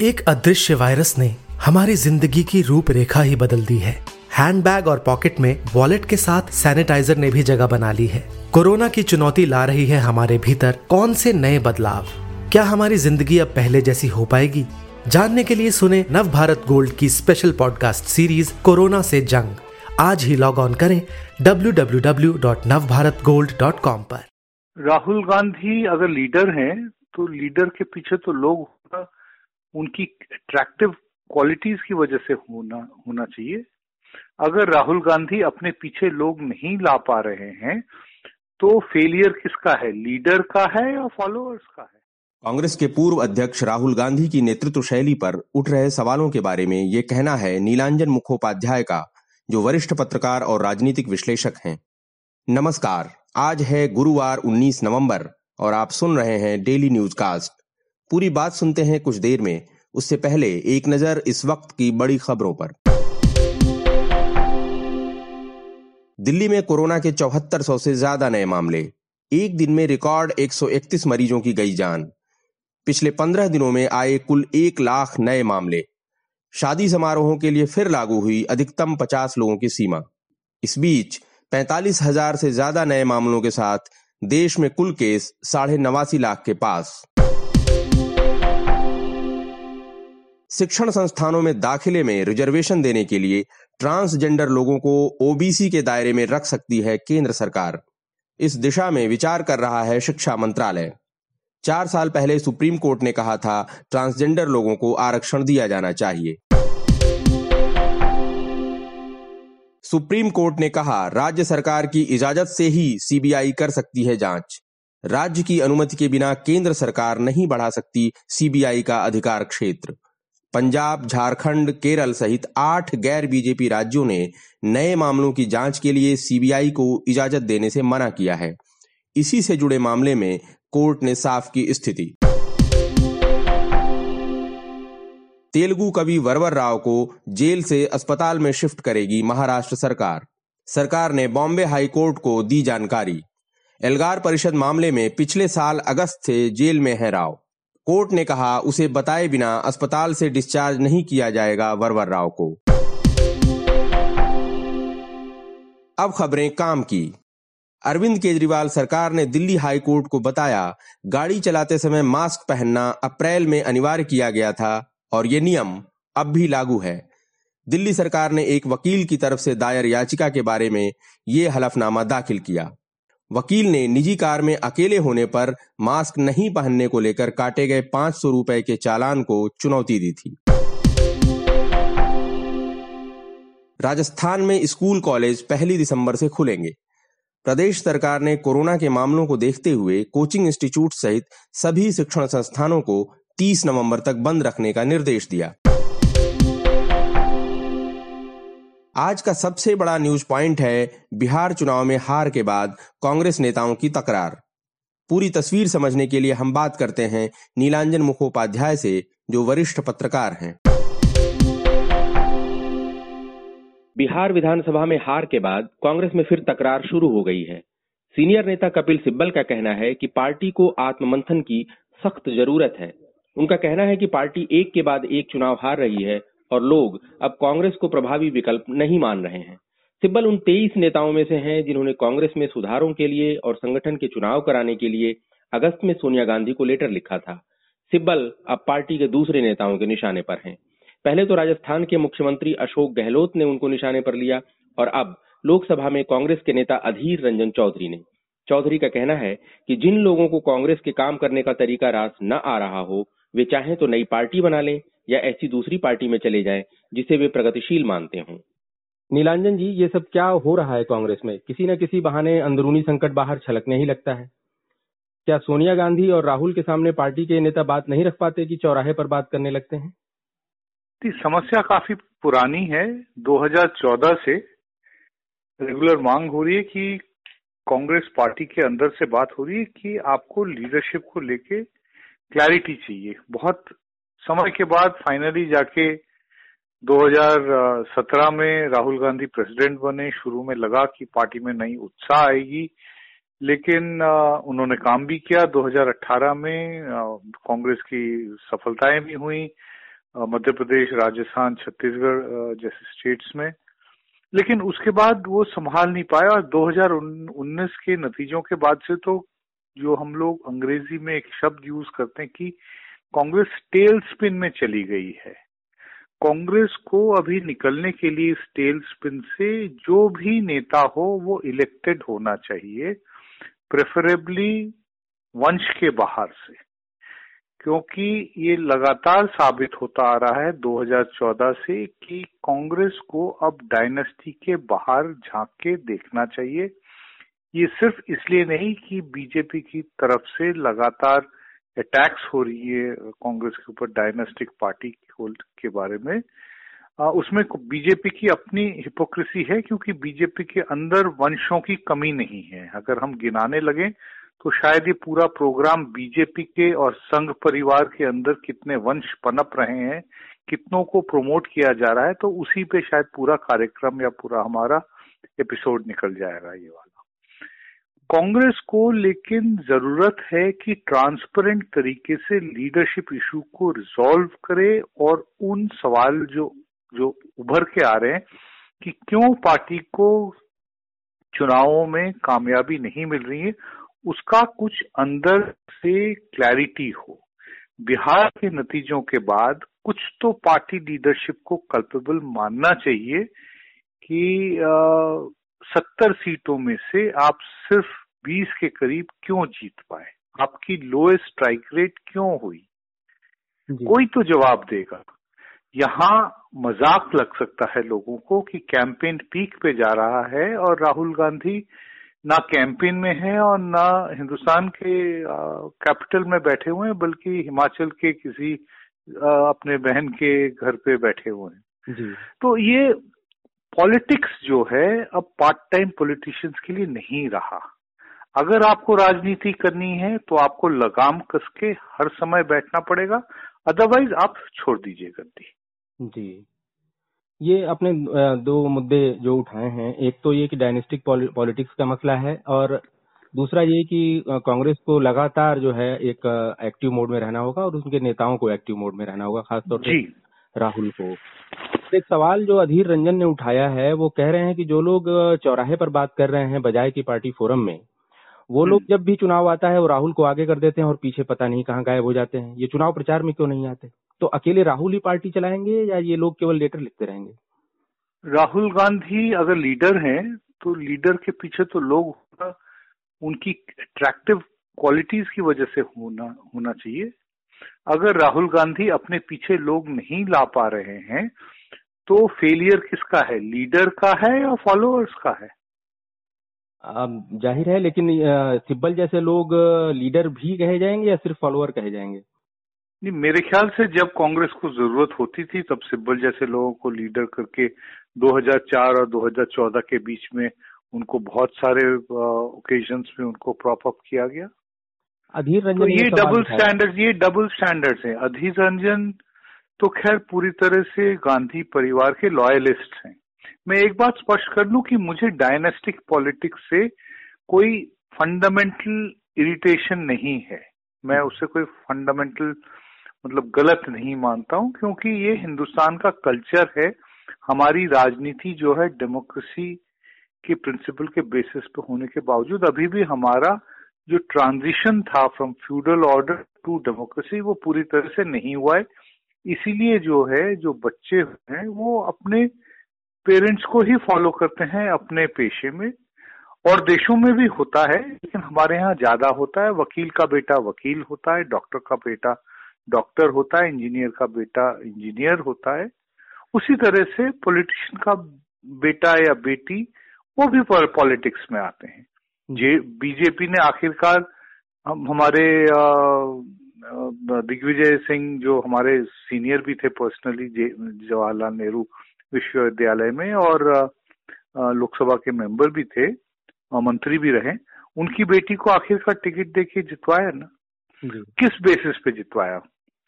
एक अदृश्य वायरस ने हमारी ज़िंदगी की रूपरेखा ही बदल दी है। हैंडबैग और पॉकेट में वॉलेट के साथ सैनिटाइजर ने भी जगह बना ली है। कोरोना की चुनौती ला रही है हमारे भीतर कौन से नए बदलाव? क्या हमारी ज़िंदगी अब पहले जैसी हो पाएगी? जानने के लिए सुने नव भारत गोल्ड की स्पेशल पॉडकास्ट सीरीज़ कोरोना से जंग। आज ही लॉग ऑन करें www.navbharatgold.com पर। राहुल गांधी अगर लीडर हैं तो लीडर के पीछे तो लोग उनकी अट्रैक्टिव क्वालिटीज की वजह से होना होना चाहिए। अगर राहुल गांधी अपने पीछे लोग नहीं ला पा रहे हैं तो फेलियर किसका है? लीडर का है या फॉलोअर्स का है? कांग्रेस के पूर्व अध्यक्ष राहुल गांधी की नेतृत्व शैली पर उठ रहे सवालों के बारे में ये कहना है नीलांजन मुखोपाध्याय का, जो वरिष्ठ पत्रकार और राजनीतिक विश्लेषक हैं। नमस्कार, आज है गुरुवार 19 नवंबर और आप सुन रहे हैं डेली न्यूज़ कास्ट पूरी बात सुनते हैं कुछ देर में। उससे पहले एक नज़र इस वक्त की बड़ी खबरों पर। दिल्ली में कोरोना के चौहत्तर सौ से ज़्यादा नए मामले। एक दिन में रिकॉर्ड 131 मरीजों की गई जान। पिछले पंद्रह दिनों में आए कुल एक लाख नए मामले। शादी समारोहों के लिए फिर लागू हुई अधिकतम 50 लोगों की सीमा। इस बीच पैंतालीस हज़ार से ज़्यादा नए मामलों के साथ देश में कुल केस साढ़े नवासी लाख के पास। शिक्षण संस्थानों में दाखिले में रिजर्वेशन देने के लिए ट्रांसजेंडर लोगों को ओबीसी के दायरे में रख सकती है केंद्र सरकार। इस दिशा में विचार कर रहा है शिक्षा मंत्रालय। चार साल पहले सुप्रीम कोर्ट ने कहा था, ट्रांसजेंडर लोगों को आरक्षण दिया जाना चाहिए। सुप्रीम कोर्ट ने कहा, राज्य सरकार की इजाज़त से ही सीबीआई कर सकती है जाँच। राज्य की अनुमति के बिना केंद्र सरकार नहीं बढ़ा सकती सीबीआई का अधिकार क्षेत्र। पंजाब, झारखंड, केरल सहित आठ गैर बीजेपी राज्यों ने नए मामलों की जाँच के लिए सीबीआई को इजाज़त देने से मना किया है। इसी से जुड़े मामले में कोर्ट ने साफ़ की स्थिति। तेलुगु कवि वरवर राव को जेल से अस्पताल में शिफ्ट करेगी महाराष्ट्र सरकार। सरकार ने बॉम्बे हाई कोर्ट को दी जानकारी। एल्गार परिषद मामले में पिछले साल अगस्त से जेल में है राव। कोर्ट ने कहा, उसे बताए बिना अस्पताल से डिस्चार्ज नहीं किया जाएगा, वरवर राव को। अब खबरें काम की। अरविंद केजरीवाल सरकार ने दिल्ली हाई कोर्ट को बताया, गाड़ी चलाते समय मास्क पहनना अप्रैल में अनिवार्य किया गया था और ये नियम अब भी लागू है। दिल्ली सरकार ने एक वकील की तरफ़ से दायर याचिका के बारे में ये हलफनामा दाखिल किया। वकील ने निजी कार में अकेले होने पर मास्क नहीं पहनने को लेकर काटे गए पाँच सौ रुपए के चालान को चुनौती दी थी। राजस्थान में स्कूल कॉलेज पहली दिसंबर से खुलेंगे। प्रदेश सरकार ने कोरोना के मामलों को देखते हुए कोचिंग इंस्टीट्यूट सहित सभी शिक्षण संस्थानों को 30 नवंबर तक बंद रखने का निर्देश दिया। आज का सबसे बड़ा न्यूज़ पॉइंट है बिहार चुनाव में हार के बाद कांग्रेस नेताओं की तकरार। पूरी तस्वीर समझने के लिए हम बात करते हैं नीलांजन मुखोपाध्याय से, जो वरिष्ठ पत्रकार हैं। बिहार विधानसभा में हार के बाद कांग्रेस में फिर तकरार शुरू हो गई है। सीनियर नेता कपिल सिब्बल का कहना है कि पार्टी को आत्ममंथन की सख्त ज़रूरत है। उनका कहना है कि पार्टी एक के बाद एक चुनाव हार रही है और लोग अब कांग्रेस को प्रभावी विकल्प नहीं मान रहे हैं। सिब्बल उन तेईस नेताओं में से हैं जिन्होंने कांग्रेस में सुधारों के लिए और संगठन के चुनाव कराने के लिए अगस्त में सोनिया गांधी को लेटर लिखा था। सिब्बल अब पार्टी के दूसरे नेताओं के निशाने पर हैं। पहले तो राजस्थान के मुख्यमंत्री अशोक गहलोत ने उनको निशाने पर लिया और अब लोकसभा में कांग्रेस के नेता अधीर रंजन चौधरी ने। चौधरी का कहना है कि जिन लोगों को कांग्रेस के काम करने का तरीका रास न आ रहा हो, वे चाहें तो नई पार्टी बना लें या ऐसी दूसरी पार्टी में चले जाएँ, जिसे वे प्रगतिशील मानते हों। नीलांजन जी, ये सब क्या हो रहा है कांग्रेस में? किसी न किसी बहाने अंदरूनी संकट बाहर छलकने ही लगता है। क्या सोनिया गांधी और राहुल के सामने पार्टी के नेता बात नहीं रख पाते कि चौराहे पर बात करने लगते हैं? समस्या काफ़ी पुरानी है। 2014 से रेगुलर मांग हो रही है कि कांग्रेस पार्टी के अंदर से बात हो रही है कि आपको लीडरशिप को लेके क्लैरिटी चाहिए। बहुत समय के बाद फाइनली जाके 2017 में राहुल गांधी प्रेसिडेंट बने। शुरू में लगा कि पार्टी में नई उत्साह आएगी। लेकिन उन्होंने काम भी किया। 2018 में कांग्रेस की सफलताएँ भी हुई। मध्य प्रदेश, राजस्थान, छत्तीसगढ़ जैसे स्टेट्स में। लेकिन उसके बाद वो संभाल नहीं पाया। और 2019 के नतीजों के बाद से तो जो हम लोग अंग्रेज़ी में एक शब्द यूज़ करते हैं कि कांग्रेस टेल स्पिन में चली गई है। कांग्रेस को अभी निकलने के लिए इस टेल स्पिन से जो भी नेता हो, वो इलेक्टेड होना चाहिए प्रेफरेबली वंश के बाहर से। क्योंकि ये लगातार साबित होता आ रहा है 2014 से कि कांग्रेस को अब डायनेस्टी के बाहर झाँक के देखना चाहिए। ये सिर्फ़ इसलिए नहीं कि बीजेपी की तरफ़ से लगातार अटैक्स हो रही है कांग्रेस के ऊपर डायनेस्टिक पार्टी के बारे में। आ, उसमें बीजेपी की अपनी हिपोक्रेसी है क्योंकि बीजेपी के अंदर वंशों की कमी नहीं है। अगर हम गिनाने लगे तो शायद ये पूरा प्रोग्राम बीजेपी के और संघ परिवार के अंदर कितने वंश पनप रहे हैं कितनों को प्रमोट किया जा रहा है तो उसी पे शायद पूरा कार्यक्रम या पूरा हमारा एपिसोड निकल जाएगा ये वाला। कांग्रेस को लेकिन ज़रूरत है कि ट्रांसपेरेंट तरीके से लीडरशिप इशू को रिजॉल्व करे और उन सवाल जो जो उभर के आ रहे हैं कि क्यों पार्टी को चुनावों में कामयाबी नहीं मिल रही है, उसका कुछ अंदर से क्लैरिटी हो। बिहार के नतीजों के बाद कुछ तो पार्टी लीडरशिप को कल्पेबल मानना चाहिए कि सत्तर सीटों में से आप सिर्फ़ बीस के करीब क्यों जीत पाए? आपकी लोएस्ट स्ट्राइक रेट क्यों हुई? कोई तो जवाब देगा। यहाँ मज़ाक लग सकता है लोगों को कि कैंपेन पीक पे जा रहा है और राहुल गांधी ना कैंपेन में है और ना हिंदुस्तान के कैपिटल में बैठे हुए हैं बल्कि हिमाचल के किसी आ, अपने बहन के घर पे बैठे हुए हैं। जी। तो ये पॉलिटिक्स जो है अब पार्ट टाइम पॉलिटिशियंस के लिए नहीं रहा। अगर आपको राजनीति करनी है तो आपको लगाम कस के हर समय बैठना पड़ेगा। अदरवाइज़ आप छोड़ दीजिए गद्दी। जी। ये अपने दो मुद्दे जो उठाए हैं। एक तो ये कि डायनेस्टिक पॉलिटिक्स का मसला है और दूसरा ये कि कांग्रेस को लगातार जो है एक एक्टिव मोड में रहना होगा और उनके नेताओं को एक्टिव मोड में रहना होगा खासतौर पर राहुल को। एक सवाल जो अधीर रंजन ने उठाया है वो कह रहे हैं कि जो लोग चौराहे पर बात कर रहे हैं बजाय की पार्टी फोरम में वो लोग हम्म। जब भी चुनाव आता है वो राहुल को आगे कर देते हैं और पीछे पता नहीं कहाँ गायब हो जाते हैं। ये चुनाव प्रचार में क्यों नहीं आते? तो अकेले राहुल ही पार्टी चलाएँगे या ये लोग केवल लेटर लिखते रहेंगे? राहुल गांधी अगर लीडर हैं तो लीडर के पीछे तो लोग उनकी अट्रैक्टिव क्वालिटीज की वजह से होना होना चाहिए। अगर राहुल गांधी अपने पीछे लोग नहीं ला पा रहे हैं तो फेलियर किसका है? लीडर का है या फॉलोअर्स का है? ज़ाहिर है लेकिन सिब्बल जैसे लोग लीडर भी कहे जाएँगे या सिर्फ़ फॉलोअर कहे जाएँगे? नहीं मेरे ख्याल से जब कांग्रेस को ज़रूरत होती थी तब सिब्बल जैसे लोगों को लीडर करके 2004 और 2014 के बीच में उनको बहुत सारे ओकेजन्स में उनको प्रॉप अप किया गया। अधीर रंजन तो ये डबल स्टैंडर्ड ये डबल स्टैंडर्ड हैं। अधीर रंजन तो खैर पूरी तरह से गांधी परिवार के लॉयलिस्ट हैं। मैं एक बात स्पष्ट कर लूँ कि मुझे डायनेस्टिक पॉलिटिक्स से कोई फंडामेंटल इरिटेशन नहीं है। मैं उससे कोई फंडामेंटल मतलब गलत नहीं मानता हूँ, क्योंकि ये हिंदुस्तान का कल्चर है। हमारी राजनीति जो है डेमोक्रेसी के प्रिंसिपल के बेसिस पे होने के बावजूद अभी भी हमारा जो ट्रांजिशन था from feudal order to democracy वो पूरी तरह से नहीं हुआ है। इसीलिए जो है, जो बच्चे हैं, वो अपने पेरेंट्स को ही फॉलो करते हैं अपने पेशे में। और देशों में भी होता है, लेकिन हमारे यहाँ ज़्यादा होता है। वकील का बेटा वकील होता है, डॉक्टर का बेटा डॉक्टर होता है, इंजीनियर का बेटा इंजीनियर होता है। उसी तरह से पॉलिटिशियन का बेटा या बेटी, वो भी पॉलिटिक्स में आते हैं। जे, बीजेपी ने आखिरकार हम, हमारे दिग्विजय सिंह जो हमारे सीनियर भी थे पर्सनली जवाहरलाल नेहरू विश्वविद्यालय में और लोकसभा के मेंबर भी थे मंत्री भी रहे। उनकी बेटी को आखिरकार टिकट देके जितवाया ना? किस बेसिस पे जितवाया?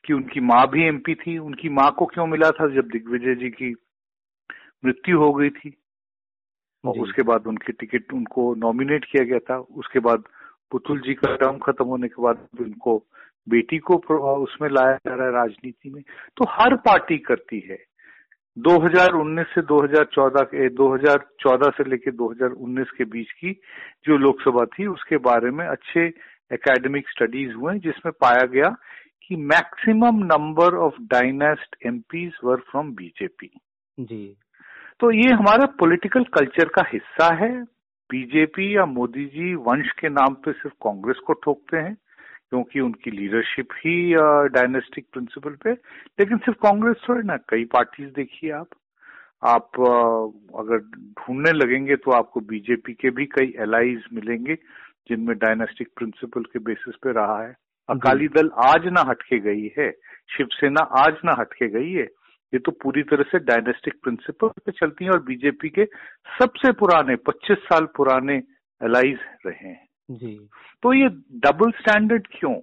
कि उनकी माँ भी एमपी थी उनकी माँ को क्यों मिला था जब दिग्विजय जी की मृत्यु हो गई थी? और उसके बाद उनकी टिकट उनको नॉमिनेट किया गया था। उसके बाद पुतुल जी का टर्म खत्म होने के बाद उनको बेटी को उसमें लाया जा रहा है राजनीति में तो हर पार्टी करती है। 2019 से 2014 के 2014 से लेकर 2019 के बीच की जो लोकसभा थी उसके बारे में अच्छे एकेडमिक स्टडीज़ हुए जिसमें पाया गया कि maximum number of dynast MPs were from BJP जी। तो ये हमारा पॉलिटिकल कल्चर का हिस्सा है। बीजेपी या मोदी जी वंश के नाम पे सिर्फ़ कांग्रेस को ठोकते हैं। क्योंकि उनकी लीडरशिप ही डायनेस्टिक प्रिंसिपल पे लेकिन सिर्फ़ कांग्रेस थोड़ी ना कई पार्टीज़ देखिए आप। आप अगर ढूँढने लगेंगे तो आपको बीजेपी के भी कई एलाइज मिलेंगे जिनमें डायनेस्टिक प्रिंसिपल के बेसिस पे रहा है। अकाली दल आज ना हटके गई है। शिवसेना आज ना हटके गई है। ये तो पूरी तरह से डायनेस्टिक प्रिंसिपल पे चलती है और बीजेपी के सबसे पुराने 25 साल पुराने एलाइज रहे हैं। जी। तो ये डबल स्टैंडर्ड क्यों?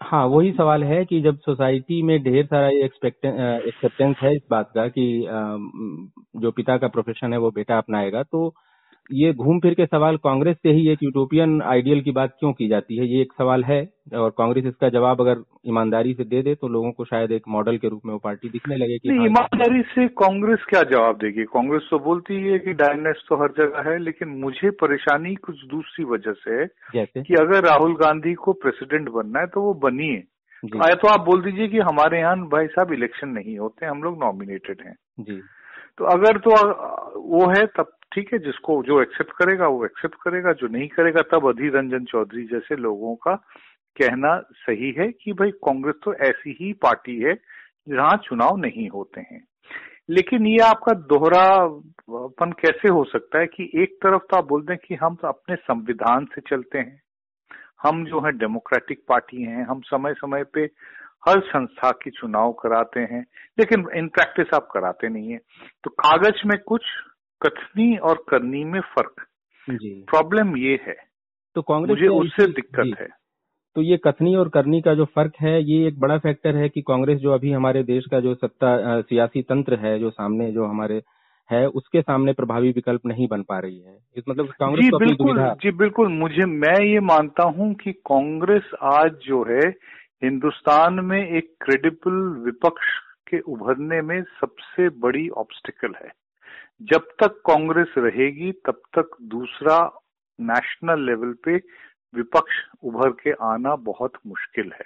हाँ वही सवाल है कि जब सोसाइटी में ढेर सारा एक्सेप्टेंस है इस बात का कि जो पिता का प्रोफेशन है वो बेटा अपनाएगा तो ये घूम फिर के सवाल कांग्रेस से ही एक यूटोपियन आइडियल की बात क्यों की जाती है? ये एक सवाल है और कांग्रेस इसका जवाब अगर ईमानदारी से दे दे तो लोगों को शायद एक मॉडल के रूप में वो पार्टी दिखने लगे कि हाँ। ईमानदारी से कांग्रेस क्या जवाब देगी? कांग्रेस तो बोलती है कि डायनेस तो हर जगह है लेकिन मुझे परेशानी कुछ दूसरी वजह से है जैसे? कि अगर राहुल गांधी को प्रेसिडेंट बनना है तो वो बनिए। तो आप बोल दीजिए कि हमारे यहाँ भाई साहब इलेक्शन नहीं होते हम लोग नॉमिनेटेड हैं। जी। तो अगर तो वो है, तब ठीक है, जिसको जो एक्सेप्ट करेगा, वो एक्सेप्ट करेगा, जो नहीं करेगा, तब अधीर रंजन चौधरी जैसे लोगों का कहना सही है कि भाई कांग्रेस तो ऐसी ही पार्टी है जहाँ चुनाव नहीं होते हैं। लेकिन ये आपका दोहरापन कैसे हो सकता है कि एक तरफ़ तो आप बोल दें कि हम तो अपने संविधान से चलते हैं। हम जो है, डेमोक्रेटिक पार्टी हैं, हम समय समय पे हर संस्था की चुनाव कराते हैं लेकिन इन प्रैक्टिस आप कराते नहीं है। तो कागज़ में कुछ कथनी और करनी में फ़र्क। जी। प्रॉब्लम ये है। तो कांग्रेस मुझे उससे दिक्कत है। तो ये कथनी और करनी का जो फ़र्क है ये एक बड़ा फैक्टर है कि कांग्रेस जो अभी हमारे देश का जो सत्ता सियासी तंत्र है जो सामने जो हमारे है उसके सामने प्रभावी विकल्प नहीं बन पा रही है। इस मतलब कांग्रेस जी बिल्कुल। जी बिल्कुल। मुझे मैं ये मानता हूँ कि कांग्रेस आज जो है हिंदुस्तान में एक क्रेडिबल विपक्ष के उभरने में सबसे बड़ी ऑब्स्टिकल है। जब तक कांग्रेस रहेगी, तब तक दूसरा नेशनल लेवल पे विपक्ष उभर के आना बहुत मुश्किल है।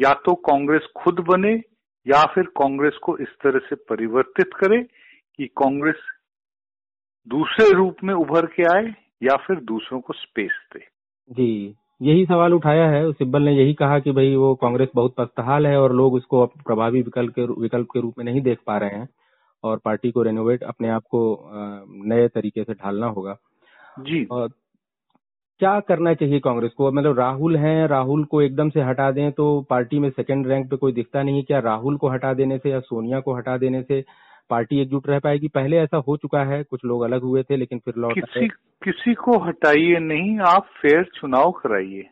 या तो कांग्रेस खुद बने, या फिर कांग्रेस को इस तरह से परिवर्तित करे कि कांग्रेस दूसरे रूप में उभर के आए या फिर दूसरों को स्पेस दे। जी। यही सवाल उठाया है। सिब्बल ने यही कहा कि भाई वो कांग्रेस बहुत पस्तहाल है और लोग उसको प्रभावी विकल्प के विकल्प के रूप में नहीं देख पा रहे हैं और पार्टी को रेनोवेट अपने आप को नए तरीके से ढालना होगा। जी। और क्या करना चाहिए कांग्रेस को? मतलब राहुल हैं राहुल को एकदम से हटा दें तो पार्टी में सेकंड रैंक पे कोई दिखता नहीं क्या? राहुल को हटा देने से या सोनिया को हटा देने से पार्टी एकजुट रह पाएगी। पहले ऐसा हो चुका है कुछ लोग अलग हुए थे लेकिन फिर लौट किसी किसी को हटाइए नहीं आप फेयर चुनाव कराइए।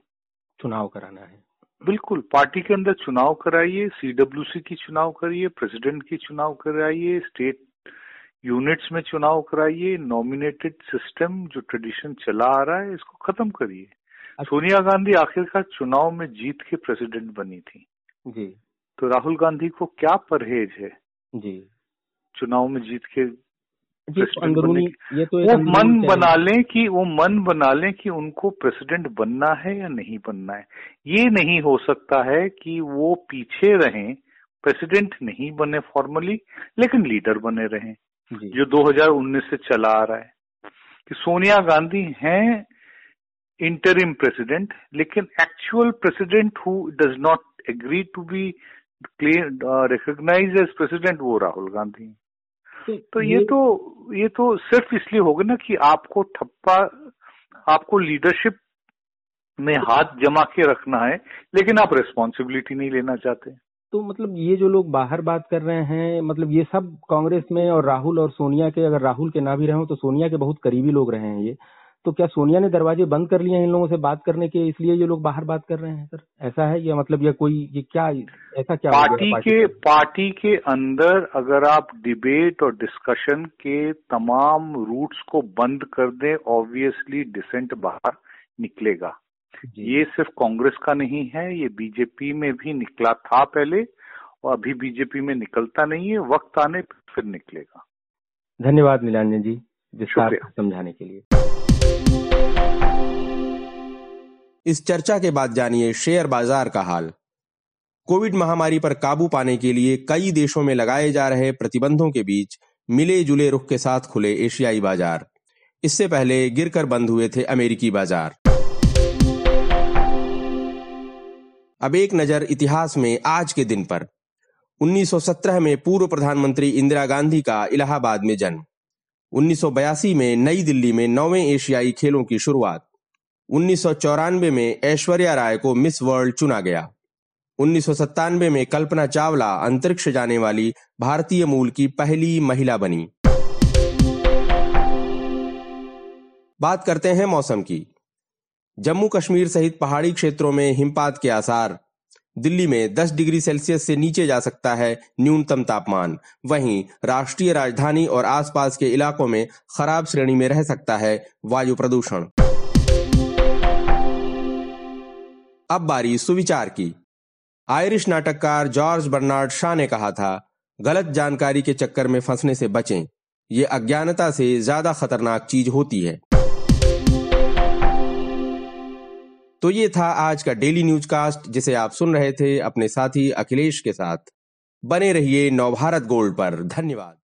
चुनाव कराना है। बिल्कुल पार्टी के अंदर चुनाव कराइए सीडब्ल्यूसी की चुनाव करिए प्रेसिडेंट की चुनाव कराइए स्टेट यूनिट्स में चुनाव कराइए नॉमिनेटेड सिस्टम जो ट्रेडिशन चला आ रहा है इसको खत्म करिए। अच्छा। सोनिया गांधी आखिरकार चुनाव में जीत के प्रेसिडेंट बनी थी। जी। तो राहुल गांधी को क्या परहेज है? जी। चुनाव में जीत के अंदरूनी ये तो वो मन बना लें कि वो मन बना लें कि उनको प्रेसिडेंट बनना है या नहीं बनना है। ये नहीं हो सकता है कि वो पीछे रहें प्रेसिडेंट नहीं बने फॉर्मली लेकिन लीडर बने रहें। जो। 2019 से चला आ रहा है। कि सोनिया गांधी हैं इंटरिम प्रेसिडेंट लेकिन actual president who does not agree to be recognize as president वो राहुल गांधी। तो, तो ये, ये तो ये तो सिर्फ़ इसलिए होगा ना कि आपको ठप्पा आपको लीडरशिप में हाथ जमा के रखना है लेकिन आप रिस्पॉन्सिबिलिटी नहीं लेना चाहते। तो मतलब ये जो लोग बाहर बात कर रहे हैं मतलब ये सब कांग्रेस में और राहुल और सोनिया के अगर राहुल के ना भी रहे हो तो सोनिया के बहुत करीबी लोग रहे हैं ये। तो क्या सोनिया ने दरवाजे बंद कर लिए हैं इन लोगों से बात करने के इसलिए ये लोग बाहर बात कर रहे हैं सर? ऐसा है? या मतलब या कोई ये क्या ऐसा क्या पार्टी के पार्टी के अंदर अगर आप डिबेट और डिस्कशन के तमाम रूट्स को बंद कर दें ऑब्वियसली डिसेंट बाहर निकलेगा। ये सिर्फ़ कांग्रेस का नहीं है ये बीजेपी में भी निकला था पहले और अभी बीजेपी में निकलता नहीं है वक्त आने पर फिर निकलेगा। धन्यवाद नीलांजन जी विस्तार समझाने के लिए। इस चर्चा के बाद जानिए शेयर बाज़ार का हाल। कोविड महामारी पर काबू पाने के लिए कई देशों में लगाए जा रहे प्रतिबंधों के बीच मिले जुले रुख के साथ खुले एशियाई बाज़ार। इससे पहले गिरकर बंद हुए थे अमेरिकी बाज़ार। अब एक नज़र इतिहास में आज के दिन पर। 1917 में पूर्व प्रधानमंत्री इंदिरा गांधी का इलाहाबाद में जन्म। 1982 में नई दिल्ली में नौवें एशियाई खेलों की शुरुआत। उन्नीस सौ चौरानवे में ऐश्वर्या राय को मिस वर्ल्ड चुना गया। उन्नीस सौ सत्तानवे में कल्पना चावला अंतरिक्ष जाने वाली भारतीय मूल की पहली महिला बनी। बात करते हैं मौसम की। जम्मू कश्मीर सहित पहाड़ी क्षेत्रों में हिमपात के आसार। दिल्ली में 10 डिग्री सेल्सियस से नीचे जा सकता है न्यूनतम तापमान। वहीं राष्ट्रीय राजधानी और आसपास के इलाकों में खराब श्रेणी में रह सकता है वायु प्रदूषण। अब बारी सुविचार की। आयरिश नाटककार जॉर्ज बर्नार्ड शाह ने कहा था, गलत जानकारी के चक्कर में फंसने से बचें। ये अज्ञानता से ज़्यादा खतरनाक चीज़ होती है। तो ये था आज का डेली न्यूज़ कास्ट जिसे आप सुन रहे थे अपने साथी अखिलेश के साथ। बने रहिए नवभारत गोल्ड पर। धन्यवाद।